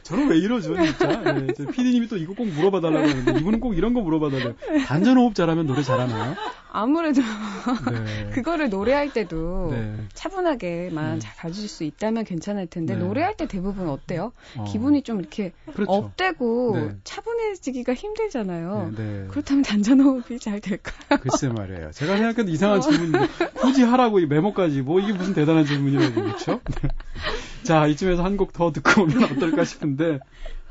저는 왜 이러죠, 진짜. 네, 피디님이 또 이거 꼭 물어봐 달라고 하는데 이분은 꼭 이런 거 물어봐 달래요. 단전 호흡 잘하면 노래 잘하나요?
아무래도 네. 그거를 노래할 때도 네. 차분하게만 네. 잘 가질 수 있다면 괜찮을 텐데 네. 노래할 때 대부분 어때요? 어. 기분이 좀 이렇게 그렇죠. 업되고 네. 차분해지기가 힘들잖아요. 네, 그렇다면 단전 호흡이 잘 될까요?
글쎄 말이에요. 제가 생각해도 이상한 어. 질문인데 굳이 하라고 이 메모까지 뭐 이게 무슨 대단한 질문이라고 그렇죠? 자 이쯤에서 한 곡 더 듣고 오면 어떨까 싶은데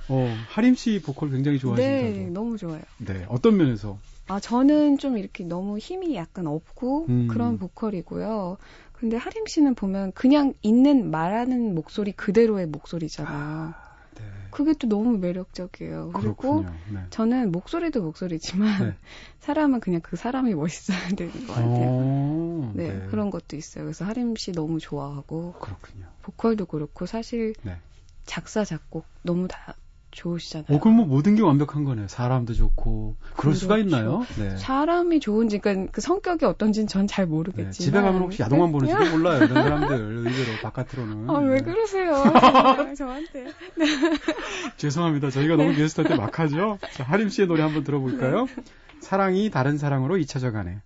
어, 하림 씨 보컬 굉장히 좋아하신다고.
네, 너무 좋아요.
네, 어떤 면에서?
아, 저는 좀 이렇게 너무 힘이 약간 없고 음. 그런 보컬이고요. 근데 하림 씨는 보면 그냥 있는 말하는 목소리 그대로의 목소리잖아요. 아, 네. 그게 또 너무 매력적이에요. 그리고 네. 저는 목소리도 목소리지만 네. 사람은 그냥 그 사람이 멋있어야 되는 것 같아요. 오, 네, 네, 그런 것도 있어요. 그래서 하림 씨 너무 좋아하고
그렇군요.
보컬도 그렇고 사실 네. 작사 작곡 너무 다 좋으시잖아요.
어, 그럼 뭐 모든 게 완벽한 거네요. 사람도 좋고. 그럴 그렇죠. 수가 있나요?
네. 사람이 좋은지, 그러니까 그 성격이 어떤지는 전 잘 모르겠지만. 네.
집에 가면 혹시 야동만 네. 보는지도 몰라요. 이런 사람들, 의외로 바깥으로는.
아, 왜 네. 그러세요? 저한테. 네.
죄송합니다. 저희가 너무 게스트한테 막 하죠? 자, 하림 씨의 노래 한번 들어볼까요? 네. 사랑이 다른 사랑으로 잊혀져 가네.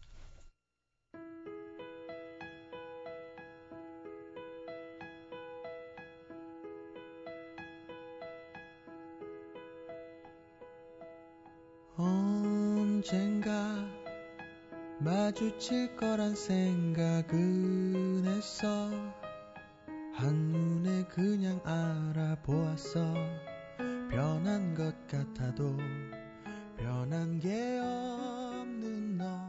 마주칠 거란 생각은 했어 한눈에 그냥 알아보았어 변한 것 같아도 변한 게 없는 너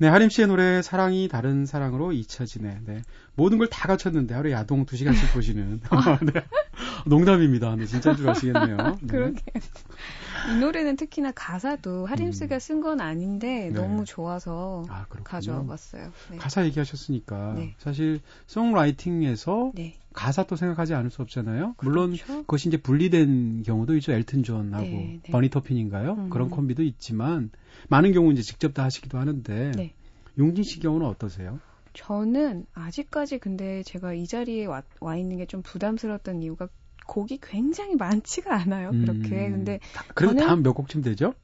네, 하림 씨의 노래 사랑이 다른 사랑으로 잊혀지네. 네. 모든 걸 다 갖췄는데 하루에 야동 2시간씩 보시는. 네. 농담입니다. 네, 진짜인 줄 아시겠네요. 네.
그러게. 이 노래는 특히나 가사도 하림 씨가 음. 쓴건 아닌데 네. 너무 좋아서 아, 가져와 봤어요.
네. 가사 얘기하셨으니까 네. 사실 송라이팅에서 네. 가사 또 생각하지 않을 수 없잖아요. 물론 그렇죠? 그것이 이제 분리된 경우도 있죠. 엘튼 존하고. 버니 터핀인가요? 음. 그런 콤비도 있지만 많은 경우 이제 직접 다 하시기도 하는데 네. 용진 씨 경우는 어떠세요?
저는 아직까지 근데 제가 이 자리에 와, 와 있는 게 좀 부담스러웠던 이유가 곡이 굉장히 많지가 않아요. 그렇게. 음. 근데
그래도 다음 몇 곡쯤 되죠?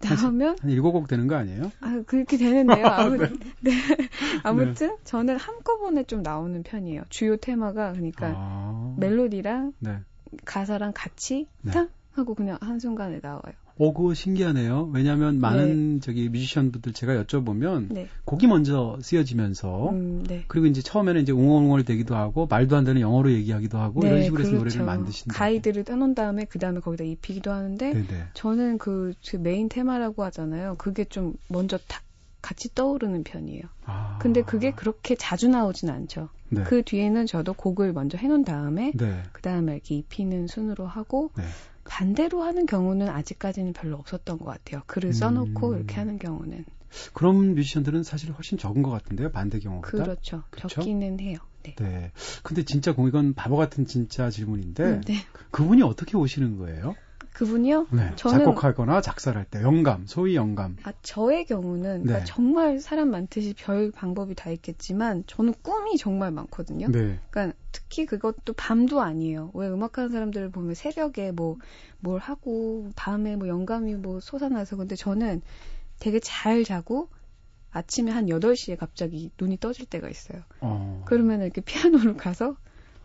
다음면
한 일곱 곡 되는 거 아니에요?
아 그렇게 되는데요. 아무, 네. 네. 아무튼 네. 저는 한꺼번에 좀 나오는 편이에요. 주요 테마가 그러니까 아. 멜로디랑 네. 가사랑 같이 네. 탕 하고 그냥 한 순간에 나와요.
오, 그거 신기하네요. 왜냐하면 많은 네. 저기 뮤지션분들 제가 여쭤보면 네. 곡이 먼저 쓰여지면서 음, 네. 그리고 이제 처음에는 이제 웅얼웅얼 되기도 하고 말도 안 되는 영어로 얘기하기도 하고 이런 네, 식으로 해서 그렇죠. 노래를 만드신다.
가이드를 떠놓은 다음에 그 다음에 거기다 입히기도 하는데 네네. 네. 저는 그, 그 메인 테마라고 하잖아요. 그게 좀 먼저 탁 같이 떠오르는 편이에요. 아. 근데 그게 그렇게 자주 나오진 않죠. 네. 그 뒤에는 저도 곡을 먼저 해놓은 다음에 네. 그 다음에 이렇게 입히는 순으로 하고 네. 반대로 하는 경우는 아직까지는 별로 없었던 것 같아요. 글을 써놓고 음. 이렇게 하는 경우는.
그런 뮤지션들은 사실 훨씬 적은 것 같은데요, 반대 경우보다.
그렇죠. 그렇죠? 적기는 해요. 네.
네. 근데 진짜 이건 바보 같은 진짜 질문인데, 음, 네. 그분이 어떻게 오시는 거예요?
그분이요?
네. 저는 작곡하거나 작사를 할때 영감, 소위 영감.
아 저의 경우는 그러니까 네. 정말 사람 많듯이 별 방법이 다 있겠지만 저는 꿈이 정말 많거든요. 네. 그러니까 특히 그것도 밤도 아니에요. 왜 음악하는 사람들을 보면 새벽에 뭐 뭘 하고 밤에 뭐 영감이 뭐 솟아나서 근데 저는 되게 잘 자고 아침에 한 8시에 갑자기 눈이 떠질 때가 있어요. 어. 그러면 이렇게 피아노를 가서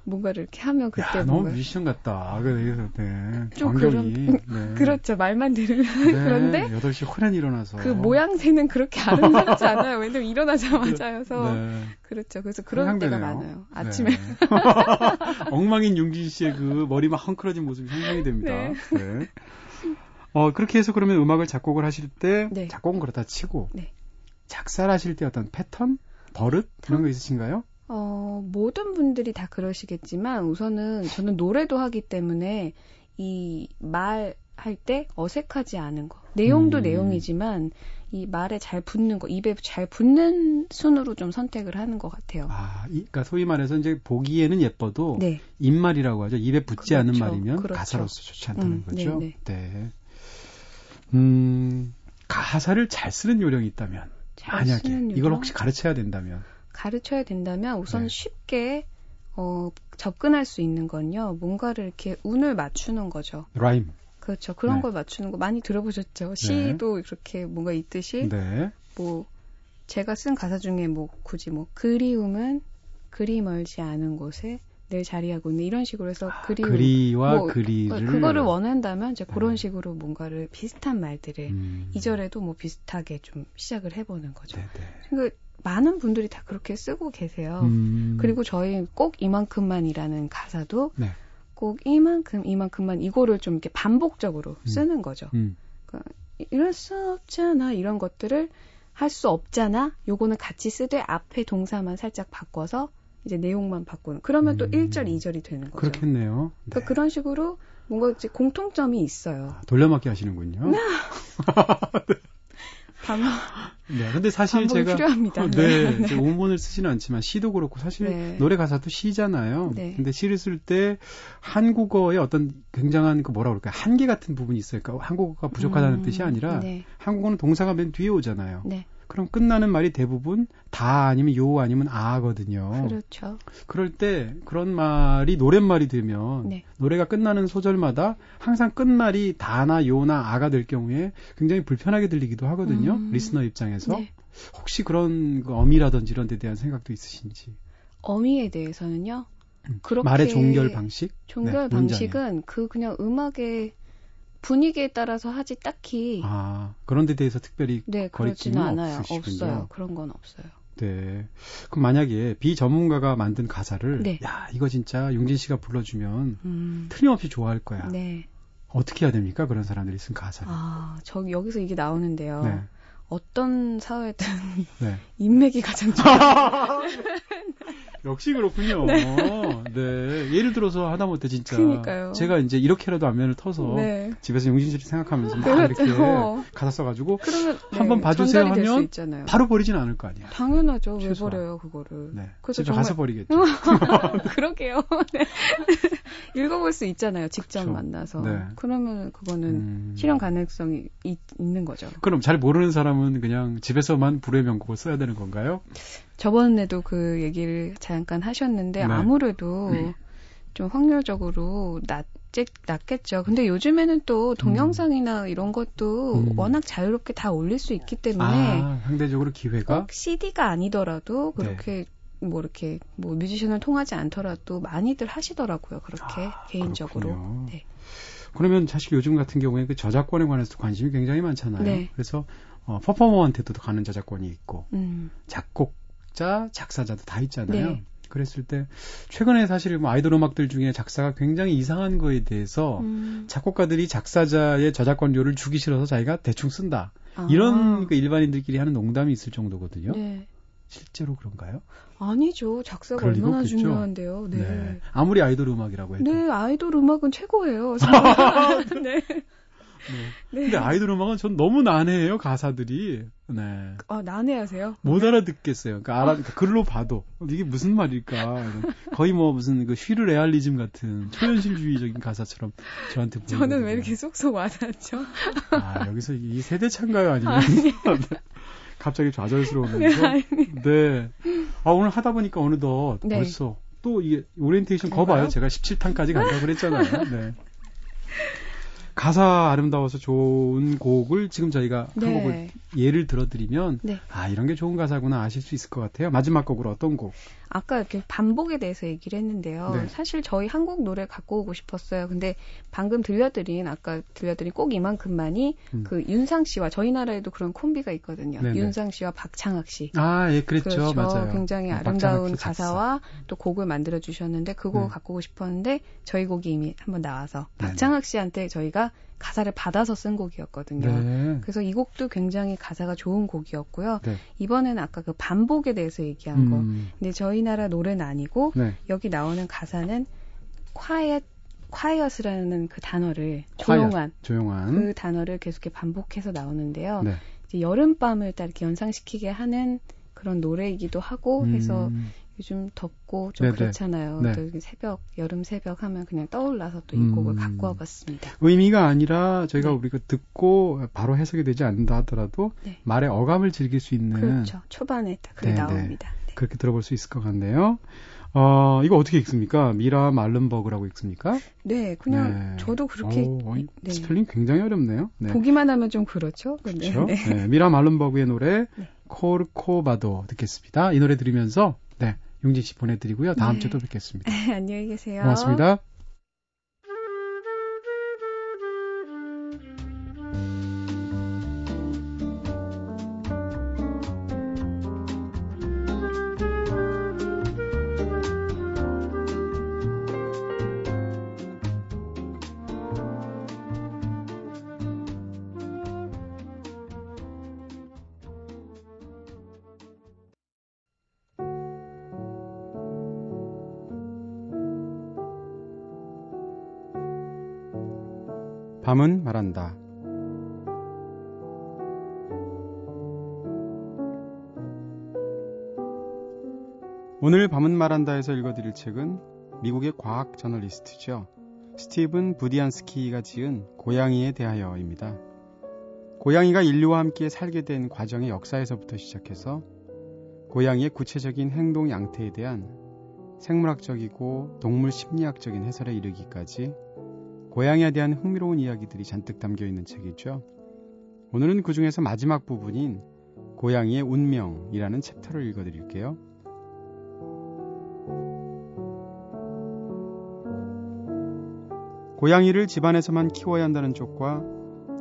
뭔가를 이렇게 하면 그때 야,
너무 미션 같다. 그래서 네. 좀 그런
네. 그렇죠. 말만 들으면 네. 그런데
8시 호란 일어나서
그 모양새는 그렇게 아름답지 않아요. 왜냐면 일어나자마자여서 네. 그렇죠. 그래서 그런 상상되네요. 때가 많아요. 네. 아침에
엉망인 용진 씨의 그 머리 막 헝클어진 모습이 상상이 됩니다. 네. 네. 어, 그렇게 해서 그러면 음악을 작곡을 하실 때 네. 작곡은 그렇다 치고 작사를 하실 때 어떤 패턴, 버릇 그런 거 있으신가요?
어, 모든 분들이 다 그러시겠지만 우선은 저는 노래도 하기 때문에 이 말 할 때 어색하지 않은 거. 내용도 음. 내용이지만 이 말에 잘 붙는 거, 입에 잘 붙는 순으로 좀 선택을 하는 것 같아요.
아, 이, 그러니까 소위 말해서 이제 보기에는 예뻐도 네. 입말이라고 하죠. 입에 붙지 그렇죠. 않은 말이면 그렇죠. 가사로서 좋지 않다는 음, 거죠. 네네. 네. 음, 가사를 잘 쓰는 요령이 있다면 만약에 이걸 혹시 가르쳐야 된다면
가르쳐야 된다면 우선 네. 쉽게 어, 접근할 수 있는 건요. 뭔가를 이렇게 운을 맞추는 거죠.
Rhyme.
그렇죠. 그런 네. 걸 맞추는 거 많이 들어보셨죠. 네. 시도 이렇게 뭔가 있듯이 네. 뭐 제가 쓴 가사 중에 뭐 굳이 뭐 그리움은 그리 멀지 않은 곳에 늘 자리하고 있는 이런 식으로 해서
아, 그리움 그리와 뭐, 그리를
그거를 원한다면 이제 그런 네. 식으로 뭔가를 비슷한 말들을 음. 이절에도 뭐 비슷하게 좀 시작을 해보는 거죠. 네네. 그러니까 많은 분들이 다 그렇게 쓰고 계세요. 음. 그리고 저희 꼭 이만큼만이라는 가사도 네. 꼭 이만큼 이만큼만 이거를 좀 이렇게 반복적으로 음. 쓰는 거죠. 음. 그러니까 이럴 수 없잖아 이런 것들을 할 수 없잖아. 요거는 같이 쓰되 앞에 동사만 살짝 바꿔서 이제 내용만 바꾸는. 그러면 또 1절, 음. 2절이 되는 거죠.
그렇겠네요.
그러니까 네. 그런 식으로 뭔가 이제 공통점이 있어요.
아, 돌려막기 하시는군요. 네.
방어.
네, 근데 사실 제가
필요합니다.
네, 네. 오문을 쓰지는 않지만 시도 그렇고 사실 네. 노래 가사도 시잖아요. 네. 근데 시를 쓸 때 한국어의 어떤 굉장한 그 뭐라 그럴까 한계 같은 부분이 있어요. 그러니까 한국어가 부족하다는 음, 뜻이 아니라 네. 한국어는 동사가 맨 뒤에 오잖아요. 네. 그럼 끝나는 말이 대부분 다 아니면 요 아니면 아거든요.
그렇죠.
그럴 때 그런 말이 노랫말이 되면 네. 노래가 끝나는 소절마다 항상 끝말이 다나 요나 아가 될 경우에 굉장히 불편하게 들리기도 하거든요. 음. listener 입장에서. 네. 혹시 그런 그 어미라든지 이런 데 대한 생각도 있으신지.
어미에 대해서는요.
음, 그렇게 말의 종결 방식?
종결 네, 방식은 그 그냥 음악의 분위기에 따라서 하지 딱히
아 그런 데 대해서 특별히
네 그렇지는 않아요 없으시군요. 없어요 그런 건 없어요
네 그럼 만약에 비전문가가 만든 가사를 네. 야 이거 진짜 용진 씨가 불러주면 음. 틀림없이 좋아할 거야 네 어떻게 해야 됩니까 그런 사람들이 쓴 가사를
아 저 여기서 이게 나오는데요 네. 어떤 사회든 네. 인맥이 가장 중요해요.
역시 그렇군요. 네. 네. 예를 들어서 하다못해 진짜 그러니까요. 제가 이제 이렇게라도 안면을 터서 네. 집에서 용신씨를 생각하면서 막 그렇죠. 이렇게 가사 써가지고 한번 네, 봐주세요 하면 바로 버리진 않을 거 아니야.
당연하죠. 왜 버려요 그거를.
네. 그래서 정말... 가서 버리겠죠.
그러게요. 네. 읽어볼 수 있잖아요. 직접 그렇죠. 만나서. 네. 그러면 그거는 음... 실현 가능성이 있, 있는 거죠.
그럼 잘 모르는 사람은 그냥 집에서만 불의 명곡을 써야 되는 건가요?
저번에도 그 얘기를 잠깐 하셨는데 네. 아무래도 음. 좀 확률적으로 낮겠, 낮겠죠. 근데 요즘에는 또 동영상이나 음. 이런 것도 음. 워낙 자유롭게 다 올릴 수 있기 때문에
아, 상대적으로 기회가
CD가 아니더라도 네. 그렇게 네. 뭐 이렇게 뭐 뮤지션을 통하지 않더라도 많이들 하시더라고요. 그렇게 아, 개인적으로. 네.
그러면 사실 요즘 같은 경우에 그 저작권에 관해서 관심이 굉장히 많잖아요. 네. 그래서 어, 퍼포머한테도 가는 저작권이 있고 음. 작곡 작곡자, 작사자도 다 있잖아요. 네. 그랬을 때 최근에 사실 뭐 아이돌 음악들 중에 작사가 굉장히 이상한 거에 대해서 음. 작곡가들이 작사자의 저작권료를 주기 싫어서 자기가 대충 쓴다. 아. 이런 그 일반인들끼리 하는 농담이 있을 정도거든요. 네. 실제로 그런가요?
아니죠. 작사가 얼마나 중요한데요. 네. 네.
아무리 아이돌 음악이라고 해도.
네, 아이돌 음악은 최고예요. 네.
네. 네. 근데 아이돌 음악은 전 너무 난해해요 가사들이. 네.
아 난해하세요?
못 알아듣겠어요. 그러니까 알아 그러니까 글로 봐도 이게 무슨 말일까. 거의 뭐 무슨 그 쉬르 레알리즘 같은 초현실주의적인 가사처럼 저한테 보여요.
저는 왜 이렇게 쏙쏙 와닿죠?
아 여기서 이 세대 참가요 아니면? 갑자기 좌절스러우면서. 네, 네. 아 오늘 하다 보니까 어느덧 네. 벌써 또 이게 오리엔테이션 거 봐요. 제가 17탄까지 간다고 그랬잖아요. 네. 가사 아름다워서 좋은 곡을 지금 저희가 네. 한 곡을 예를 들어드리면 네. 아 이런 게 좋은 가사구나 아실 수 있을 것 같아요. 마지막 곡으로 어떤 곡?
아까 이렇게 반복에 대해서 얘기를 했는데요. 네. 사실 저희 한국 노래 갖고 오고 싶었어요. 근데 방금 들려드린 아까 들려드린 꼭 이만큼만이 음. 그 윤상 씨와 저희 나라에도 그런 콤비가 있거든요. 네네. 윤상 씨와 박창학 씨.
아, 예, 그랬죠. 그렇죠. 맞아요.
굉장히 네, 아름다운 가사와 또 곡을 만들어 주셨는데 그 곡을 네. 갖고 오고 싶었는데 저희 곡이 이미 한번 나와서 박창학 씨한테 저희가 가사를 받아서 쓴 곡이었거든요. 네. 그래서 이 곡도 굉장히 가사가 좋은 곡이었고요. 네. 이번에는 아까 그 반복에 대해서 얘기한 음. 거. 근데 저희 나라 노래는 아니고 네. 여기 나오는 가사는 quiet quiet이라는 그 단어를 조용한
조용한
그 단어를 계속 반복해서 나오는데요. 네. 이제 여름밤을 딱 이렇게 연상시키게 하는 그런 노래이기도 하고 해서 음. 요즘 덥고 좀 네네. 그렇잖아요. 네. 또 새벽, 여름 새벽 하면 그냥 떠올라서 또이 음. 곡을 갖고 와봤습니다.
의미가 아니라 저희가 네. 우리가 듣고 바로 해석이 되지 않는다 하더라도 네. 말의 어감을 즐길 수 있는
그렇죠. 초반에 딱 그게 나옵니다. 네.
그렇게 들어볼 수 있을 것 같네요. 어, 이거 어떻게 읽습니까? 미라 말른버그라고 읽습니까?
네, 그냥 네. 저도 그렇게 오,
네. 스펠링 굉장히 어렵네요. 네.
보기만 하면 좀 그렇죠.
그렇죠. 네. 네. 미라 말른버그의 노래 코르코바도 듣겠습니다. 이 노래 들으면서 네, 용진 씨 보내드리고요. 다음 네. 주에 또 뵙겠습니다.
안녕히 계세요.
고맙습니다. 말한다. 오늘 밤은 말한다에서 읽어드릴 책은 미국의 과학 저널리스트죠. 스티븐 부디안스키가 지은 고양이에 대하여입니다. 고양이가 인류와 함께 살게 된 과정의 역사에서부터 시작해서 고양이의 구체적인 행동 양태에 대한 생물학적이고 동물 심리학적인 해설에 이르기까지 고향에 대한 흥미로운 이야기들이 잔뜩 담겨 있는 책이죠. 오늘은 그 중에서 마지막 부분인 고양이의 운명이라는 챕터를 읽어드릴게요. 고양이를 집안에서만 키워야 한다는 쪽과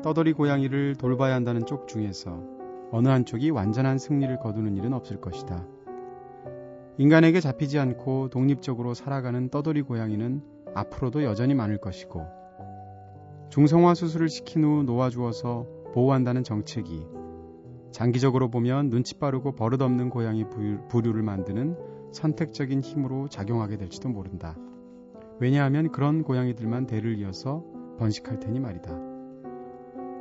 떠돌이 고양이를 돌봐야 한다는 쪽 중에서 어느 한쪽이 완전한 승리를 거두는 일은 없을 것이다. 인간에게 잡히지 않고 독립적으로 살아가는 떠돌이 고양이는 앞으로도 여전히 많을 것이고 중성화 수술을 시킨 후 놓아주어서 보호한다는 정책이 장기적으로 보면 눈치 빠르고 버릇없는 고양이 부류를 만드는 선택적인 힘으로 작용하게 될지도 모른다. 왜냐하면 그런 고양이들만 대를 이어서 번식할 테니 말이다.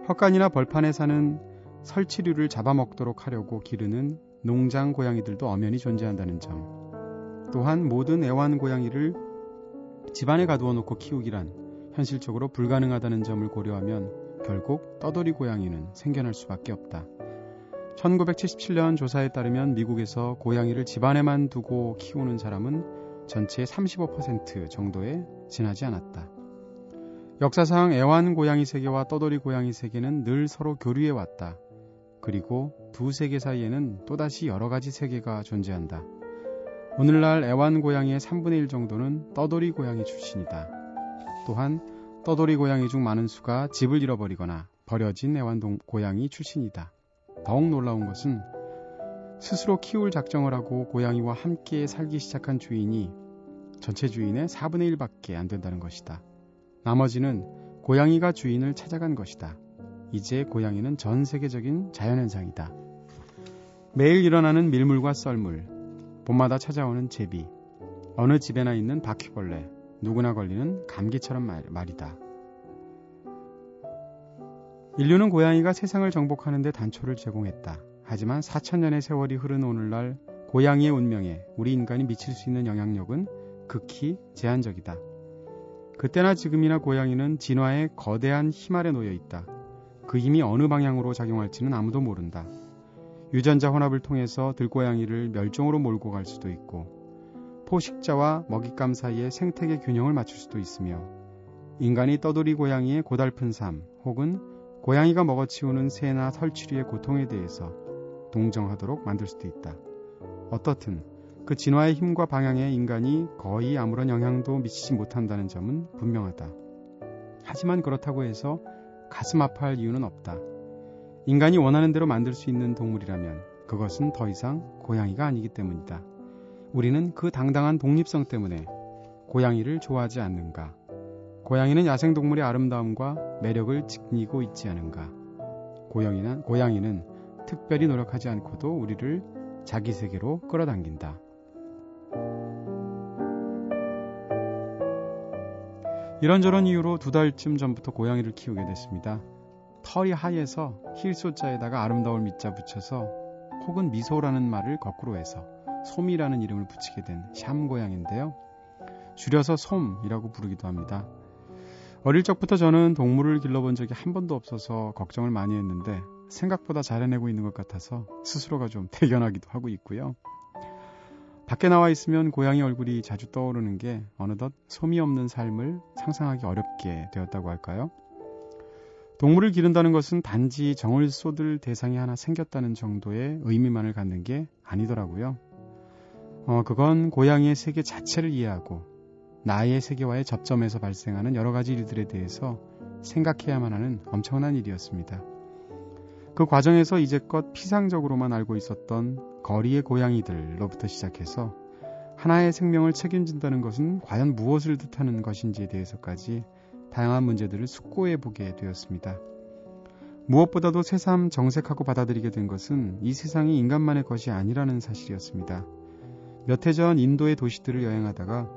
헛간이나 벌판에 사는 설치류를 잡아먹도록 하려고 기르는 농장 고양이들도 엄연히 존재한다는 점. 또한 모든 애완 고양이를 집안에 가두어 놓고 키우기란 현실적으로 불가능하다는 점을 고려하면 결국 떠돌이 고양이는 생겨날 수밖에 없다. 1977년 조사에 따르면 미국에서 고양이를 집안에만 두고 키우는 사람은 전체의 35% 정도에 지나지 않았다. 역사상 애완 고양이 세계와 떠돌이 고양이 세계는 늘 서로 교류해 왔다. 그리고 두 세계 사이에는 또다시 여러 가지 세계가 존재한다. 오늘날 애완 고양이의 3분의 1 정도는 떠돌이 고양이 출신이다. 또한 떠돌이 고양이 중 많은 수가 집을 잃어버리거나 버려진 애완 고양이 출신이다. 더욱 놀라운 것은 스스로 키울 작정을 하고 고양이와 함께 살기 시작한 주인이 전체 주인의 4분의 1밖에 안 된다는 것이다. 나머지는 고양이가 주인을 찾아간 것이다. 이제 고양이는 전 세계적인 자연현상이다. 매일 일어나는 밀물과 썰물, 봄마다 찾아오는 제비, 어느 집에나 있는 바퀴벌레, 누구나 걸리는 감기처럼 말, 말이다. 인류는 고양이가 세상을 정복하는 데 단초를 제공했다. 하지만 4천년의 세월이 흐른 오늘날 고양이의 운명에 우리 인간이 미칠 수 있는 영향력은 극히 제한적이다. 그때나 지금이나 고양이는 진화의 거대한 힘 아래 놓여 있다. 그 힘이 어느 방향으로 작용할지는 아무도 모른다. 유전자 혼합을 통해서 들고양이를 멸종으로 몰고 갈 수도 있고, 포식자와 먹잇감 사이에 생태계 균형을 맞출 수도 있으며, 인간이 떠돌이 고양이의 고달픈 삶, 혹은 고양이가 먹어치우는 새나 설치류의 고통에 대해서 동정하도록 만들 수도 있다. 어떻든 그 진화의 힘과 방향에 인간이 거의 아무런 영향도 미치지 못한다는 점은 분명하다. 하지만 그렇다고 해서 가슴 아파할 이유는 없다. 인간이 원하는 대로 만들 수 있는 동물이라면 그것은 더 이상 고양이가 아니기 때문이다. 우리는 그 당당한 독립성 때문에 고양이를 좋아하지 않는가? 고양이는 야생동물의 아름다움과 매력을 지니고 있지 않은가? 고양이는, 고양이는 특별히 노력하지 않고도 우리를 자기 세계로 끌어당긴다. 이런저런 이유로 두 달쯤 전부터 고양이를 키우게 됐습니다. 털이 하얘서 힐소자에다가 아름다울 밑자 붙여서 혹은 미소라는 말을 거꾸로 해서 솜이라는 이름을 붙이게 된 샴 고양인데요. 줄여서 솜이라고 부르기도 합니다. 어릴 적부터 저는 동물을 길러본 적이 한 번도 없어서 걱정을 많이 했는데 생각보다 잘 해내고 있는 것 같아서 스스로가 좀 대견하기도 하고 있고요. 밖에 나와 있으면 고양이 얼굴이 자주 떠오르는 게 어느덧 솜이 없는 삶을 상상하기 어렵게 되었다고 할까요? 동물을 기른다는 것은 단지 정을 쏟을 대상이 하나 생겼다는 정도의 의미만을 갖는 게 아니더라고요. 어, 그건 고양이의 세계 자체를 이해하고 나의 세계와의 접점에서 발생하는 여러 가지 일들에 대해서 생각해야만 하는 엄청난 일이었습니다. 그 과정에서 이제껏 피상적으로만 알고 있었던 거리의 고양이들로부터 시작해서 하나의 생명을 책임진다는 것은 과연 무엇을 뜻하는 것인지에 대해서까지 다양한 문제들을 숙고해 보게 되었습니다. 무엇보다도 새삼 정색하고 받아들이게 된 것은 이 세상이 인간만의 것이 아니라는 사실이었습니다. 몇 해 전 인도의 도시들을 여행하다가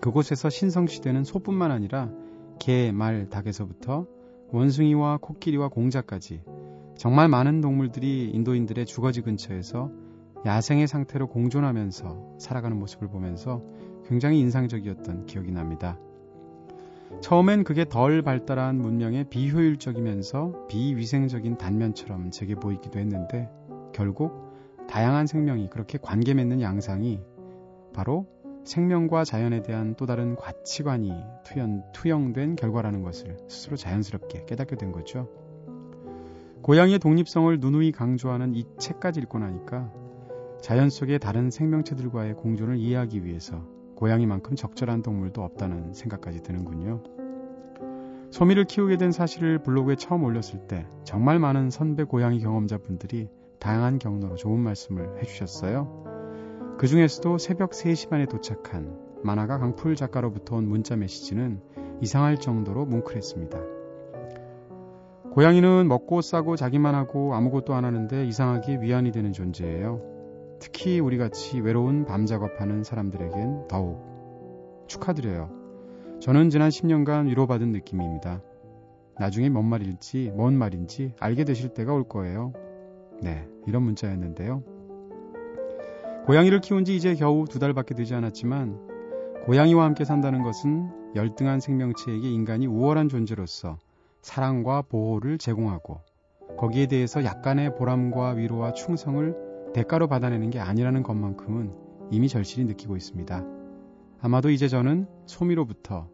그곳에서 신성시대는 소뿐만 아니라 개, 말, 닭에서부터 원숭이와 코끼리와 공자까지 정말 많은 동물들이 인도인들의 주거지 근처에서 야생의 상태로 공존하면서 살아가는 모습을 보면서 굉장히 인상적이었던 기억이 납니다. 처음엔 그게 덜 발달한 문명의 비효율적이면서 비위생적인 단면처럼 제게 보이기도 했는데 결국 다양한 생명이 그렇게 관계 맺는 양상이 바로 생명과 자연에 대한 또 다른 가치관이 투연, 투영된 결과라는 것을 스스로 자연스럽게 깨닫게 된 거죠. 고양이의 독립성을 누누이 강조하는 이 책까지 읽고 나니까 자연 속의 다른 생명체들과의 공존을 이해하기 위해서 고양이만큼 적절한 동물도 없다는 생각까지 드는군요. 소미를 키우게 된 사실을 블로그에 처음 올렸을 때 정말 많은 선배 고양이 경험자분들이 다양한 경로로 좋은 말씀을 해주셨어요. 그 중에서도 새벽 3시 반에 도착한 만화가 강풀 작가로부터 온 문자 메시지는 이상할 정도로 뭉클했습니다. 고양이는 먹고 싸고 자기만 하고 아무것도 안 하는데 이상하게 위안이 되는 존재예요. 특히 우리 같이 외로운 밤 작업하는 사람들에겐 더욱 축하드려요. 저는 지난 10년간 위로받은 느낌입니다. 나중에 뭔 말일지, 뭔 말인지 알게 되실 때가 올 거예요. 네, 이런 문자였는데요. 고양이를 키운 지 이제 겨우 두 달밖에 되지 않았지만 고양이와 함께 산다는 것은 열등한 생명체에게 인간이 우월한 존재로서 사랑과 보호를 제공하고 거기에 대해서 약간의 보람과 위로와 충성을 대가로 받아내는 게 아니라는 것만큼은 이미 절실히 느끼고 있습니다. 아마도 이제 저는 소미로부터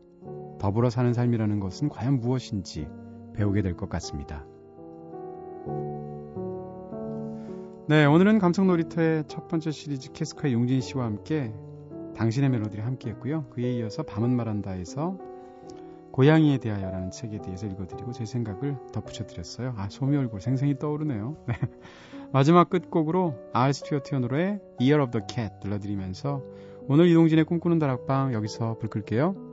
더불어 사는 삶이라는 것은 과연 무엇인지 배우게 될 것 같습니다. 네, 오늘은 감성놀이터의 첫 번째 시리즈 캐스커의 용진 씨와 함께 당신의 멜로디를 함께 했고요. 그에 이어서 밤은 말한다에서 고양이에 대하여라는 책에 대해서 읽어드리고 제 생각을 덧붙여 드렸어요. 아, 소미 얼굴 생생히 떠오르네요. 네. 마지막 끝곡으로 알 스튜어트의 노래 Year of the Cat 들려드리면서 오늘 이동진의 꿈꾸는 다락방 여기서 불 끌게요.